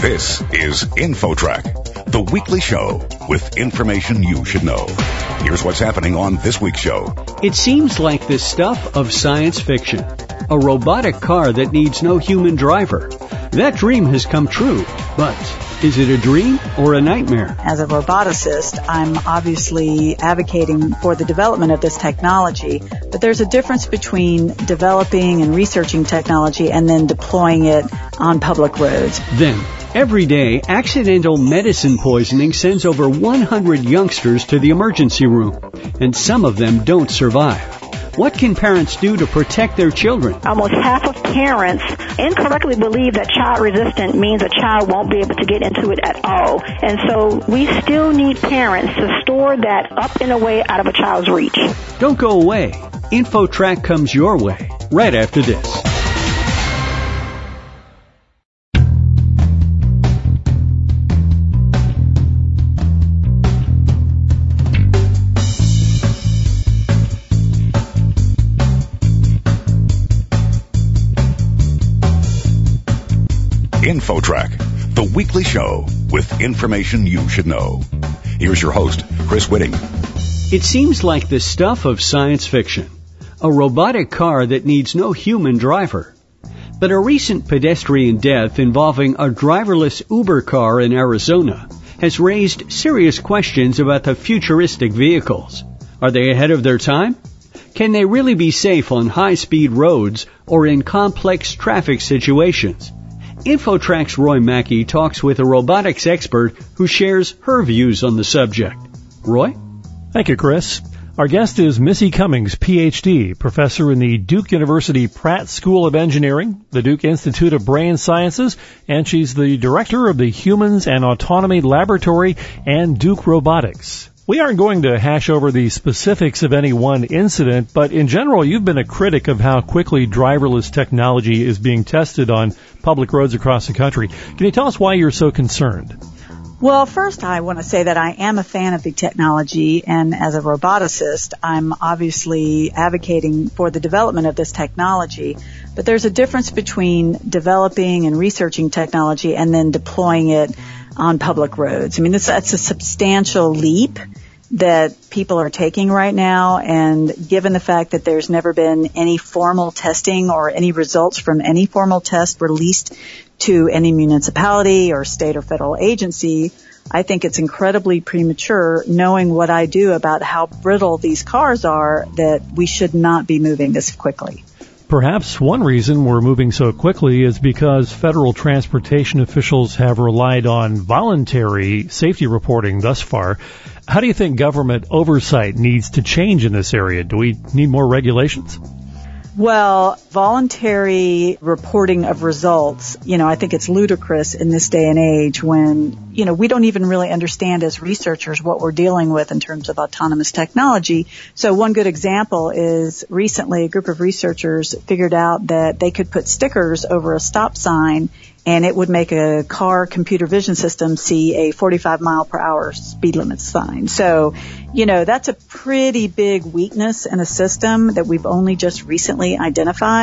This is InfoTrack, the weekly show with information you should know. Here's what's happening on this week's show. It seems like the stuff of science fiction. A robotic car that needs no human driver. That dream has come true, but is it a dream or a nightmare? As a roboticist, I'm obviously advocating for the development of this technology, but there's a difference between developing and researching technology and then deploying it on public roads. Then, every day, accidental medicine poisoning sends over 100 youngsters to the emergency room, and some of them don't survive. What can parents do to protect their children? Almost half of parents incorrectly believe that child resistant means a child won't be able to get into it at all. And so we still need parents to store that up and away out of a child's reach. Don't go away. InfoTrack comes your way right after this. InfoTrack, the weekly show with information you should know. Here's your host, Chris Whitting. It seems like the stuff of science fiction. A robotic car that needs no human driver. But a recent pedestrian death involving a driverless Uber car in Arizona has raised serious questions about the futuristic vehicles. Are they ahead of their time? Can they really be safe on high speed roads or in complex traffic situations? InfoTrack's Roy Mackey talks with a robotics expert who shares her views on the subject. Roy? Thank you, Chris. Our guest is Missy Cummings, PhD, professor in the Duke University Pratt School of Engineering, the Duke Institute of Brain Sciences, and she's the director of the Humans and Autonomy Laboratory and Duke Robotics. We aren't going to hash over the specifics of any one incident, but in general, you've been a critic of how quickly driverless technology is being tested on public roads across the country. Can you tell us why you're so concerned? Well, first I want to say that I am a fan of the technology and as a roboticist, I'm obviously advocating for the development of this technology. But there's a difference between developing and researching technology and then deploying it on public roads. I mean, that's a substantial leap that people are taking right now and given the fact that there's never been any formal testing or any results from any formal test released to any municipality or state or federal agency, I think it's incredibly premature knowing what I do about how brittle these cars are that we should not be moving this quickly. Perhaps one reason we're moving so quickly is because federal transportation officials have relied on voluntary safety reporting thus far. How do you think government oversight needs to change in this area? Do we need more regulations? Well, voluntary reporting of results, you know, I think it's ludicrous in this day and age when, you know, we don't even really understand as researchers what we're dealing with in terms of autonomous technology. So one good example is recently a group of researchers figured out that they could put stickers over a stop sign and it would make a car computer vision system see a 45 mile per hour speed limit sign. So, you know, that's a pretty big weakness in a system that we've only just recently identified.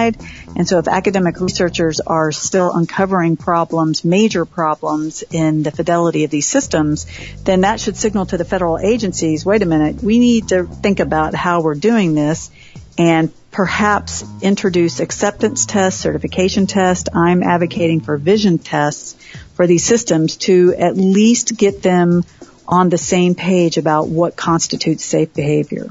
And so if academic researchers are still uncovering problems, major problems in the fidelity of these systems, then that should signal to the federal agencies, wait a minute, we need to think about how we're doing this and perhaps introduce acceptance tests, certification tests. I'm advocating for vision tests for these systems to at least get them on the same page about what constitutes safe behavior.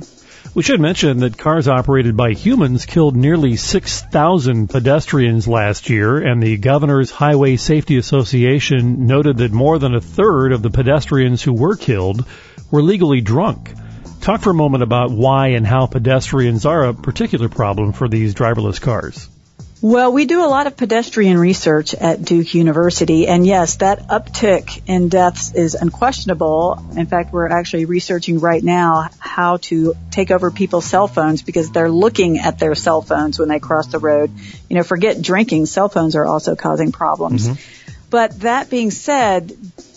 We should mention that cars operated by humans killed nearly 6,000 pedestrians last year, and the Governor's Highway Safety Association noted that more than a third of the pedestrians who were killed were legally drunk. Talk for a moment about why and how pedestrians are a particular problem for these driverless cars. Well, we do a lot of pedestrian research at Duke University, and yes, that uptick in deaths is unquestionable. In fact, we're actually researching right now how to take over people's cell phones because they're looking at their cell phones when they cross the road. You know, forget drinking, cell phones are also causing problems. Mm-hmm. But that being said,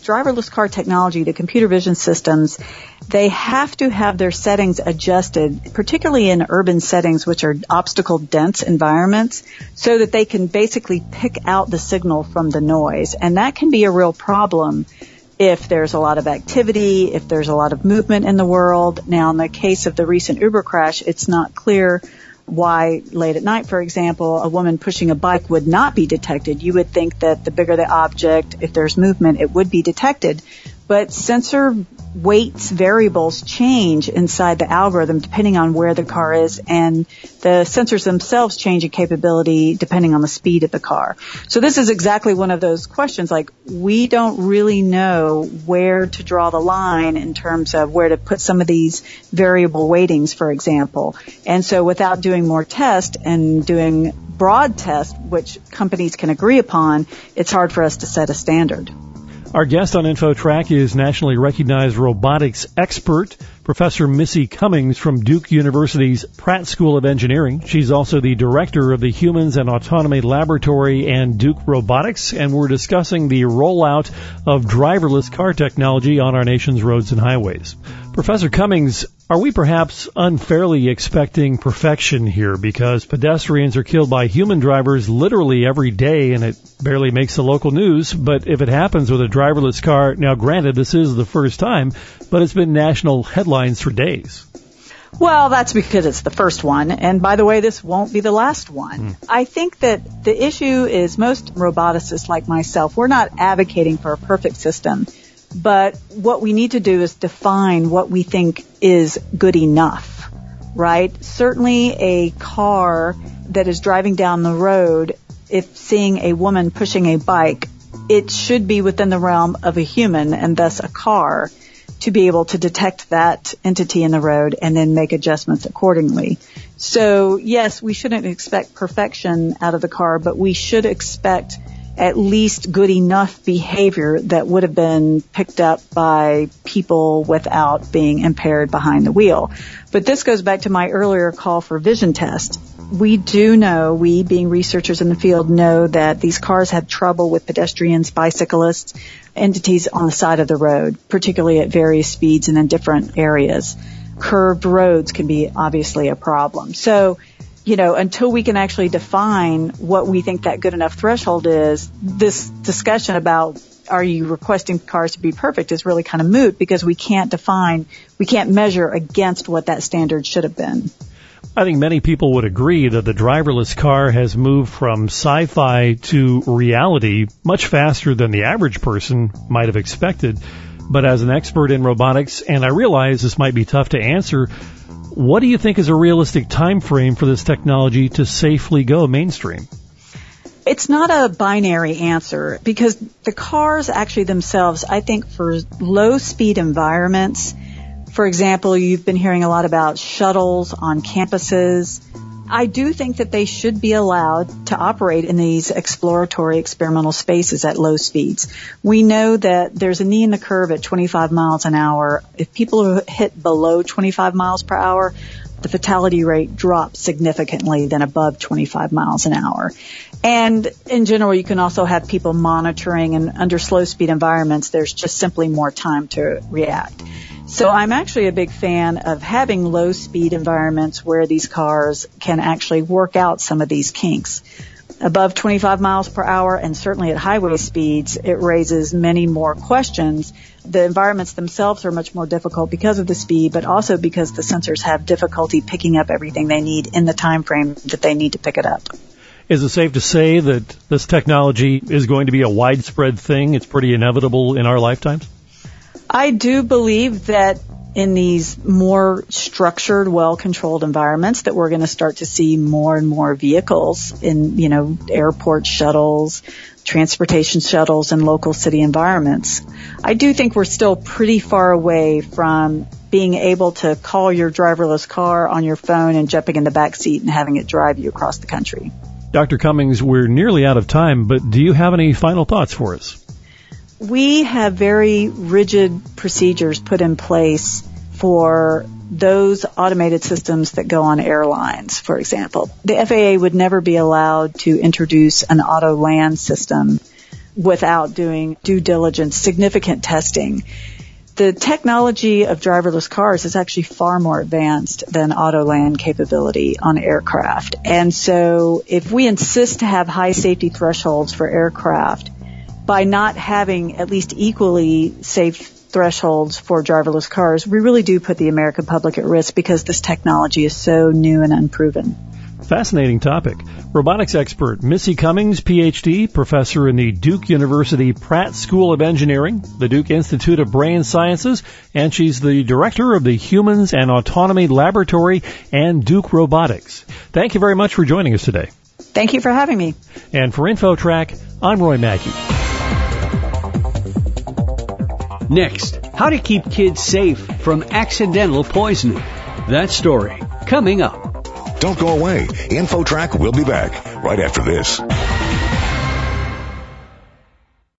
driverless car technology, the computer vision systems, they have to have their settings adjusted, particularly in urban settings, which are obstacle dense environments, so that they can basically pick out the signal from the noise. And that can be a real problem if there's a lot of activity, if there's a lot of movement in the world. Now, in the case of the recent Uber crash, it's not clear why late at night, for example, a woman pushing a bike would not be detected. You would think that the bigger the object, if there's movement, it would be detected. But sensor weights variables change inside the algorithm depending on where the car is and the sensors themselves change in capability depending on the speed of the car. So this is exactly one of those questions like we don't really know where to draw the line in terms of where to put some of these variable weightings for example. And so without doing more tests and doing broad tests which companies can agree upon, it's hard for us to set a standard. Our guest on InfoTrack is nationally recognized robotics expert, Professor Missy Cummings from Duke University's Pratt School of Engineering. She's also the director of the Humans and Autonomy Laboratory and Duke Robotics, and we're discussing the rollout of driverless car technology on our nation's roads and highways. Professor Cummings, are we perhaps unfairly expecting perfection here because pedestrians are killed by human drivers literally every day and it barely makes the local news? But if it happens with a driverless car, now granted this is the first time, but it's been national headlines for days. Well, that's because it's the first one. And by the way, this won't be the last one. Mm. I think that the issue is most roboticists like myself, we're not advocating for a perfect system. But what we need to do is define what we think is good enough, right? Certainly a car that is driving down the road, if seeing a woman pushing a bike, it should be within the realm of a human and thus a car to be able to detect that entity in the road and then make adjustments accordingly. So yes, we shouldn't expect perfection out of the car, but we should expect at least good enough behavior that would have been picked up by people without being impaired behind the wheel. But this goes back to my earlier call for vision test. We do know, we being researchers in the field know that these cars have trouble with pedestrians, bicyclists, entities on the side of the road, particularly at various speeds and in different areas. Curved roads can be obviously a problem. So you know, until we can actually define what we think that good enough threshold is, this discussion about are you requesting cars to be perfect is really kind of moot because we can't define, we can't measure against what that standard should have been. I think many people would agree that the driverless car has moved from sci-fi to reality much faster than the average person might have expected. But as an expert in robotics, and I realize this might be tough to answer, what do you think is a realistic time frame for this technology to safely go mainstream? It's not a binary answer because the cars actually themselves, I think for low speed environments, for example, you've been hearing a lot about shuttles on campuses. I do think that they should be allowed to operate in these exploratory experimental spaces at low speeds. We know that there's a knee in the curve at 25 miles an hour. If people hit below 25 miles per hour, the fatality rate drops significantly than above 25 miles an hour. And in general, you can also have people monitoring and under slow speed environments, there's just simply more time to react. So I'm actually a big fan of having low speed environments where these cars can actually work out some of these kinks. Above 25 miles per hour and certainly at highway speeds, it raises many more questions. The environments themselves are much more difficult because of the speed, but also because the sensors have difficulty picking up everything they need in the time frame that they need to pick it up. Is it safe to say that this technology is going to be a widespread thing? It's pretty inevitable in our lifetimes? I do believe that in these more structured, well-controlled environments that we're going to start to see more and more vehicles in, you know, airport shuttles, transportation shuttles and local city environments. I do think we're still pretty far away from being able to call your driverless car on your phone and jumping in the back seat and having it drive you across the country. Dr. Cummings, we're nearly out of time, but do you have any final thoughts for us? We have very rigid procedures put in place for those automated systems that go on airlines, for example. The FAA would never be allowed to introduce an auto land system without doing due diligence, significant testing. The technology of driverless cars is actually far more advanced than auto land capability on aircraft. And so if we insist to have high safety thresholds for aircraft, by not having at least equally safe thresholds for driverless cars, we really do put the American public at risk because this technology is so new and unproven. Fascinating topic. Robotics expert Missy Cummings, PhD, professor in the Duke University Pratt School of Engineering, the Duke Institute of Brain Sciences, and she's the director of the Humans and Autonomy Laboratory and Duke Robotics. Thank you very much for joining us today. Thank you for having me. And for InfoTrack, I'm Roy Mackey. Next, how to keep kids safe from accidental poisoning. That story coming up. Don't go away. InfoTrack will be back right after this.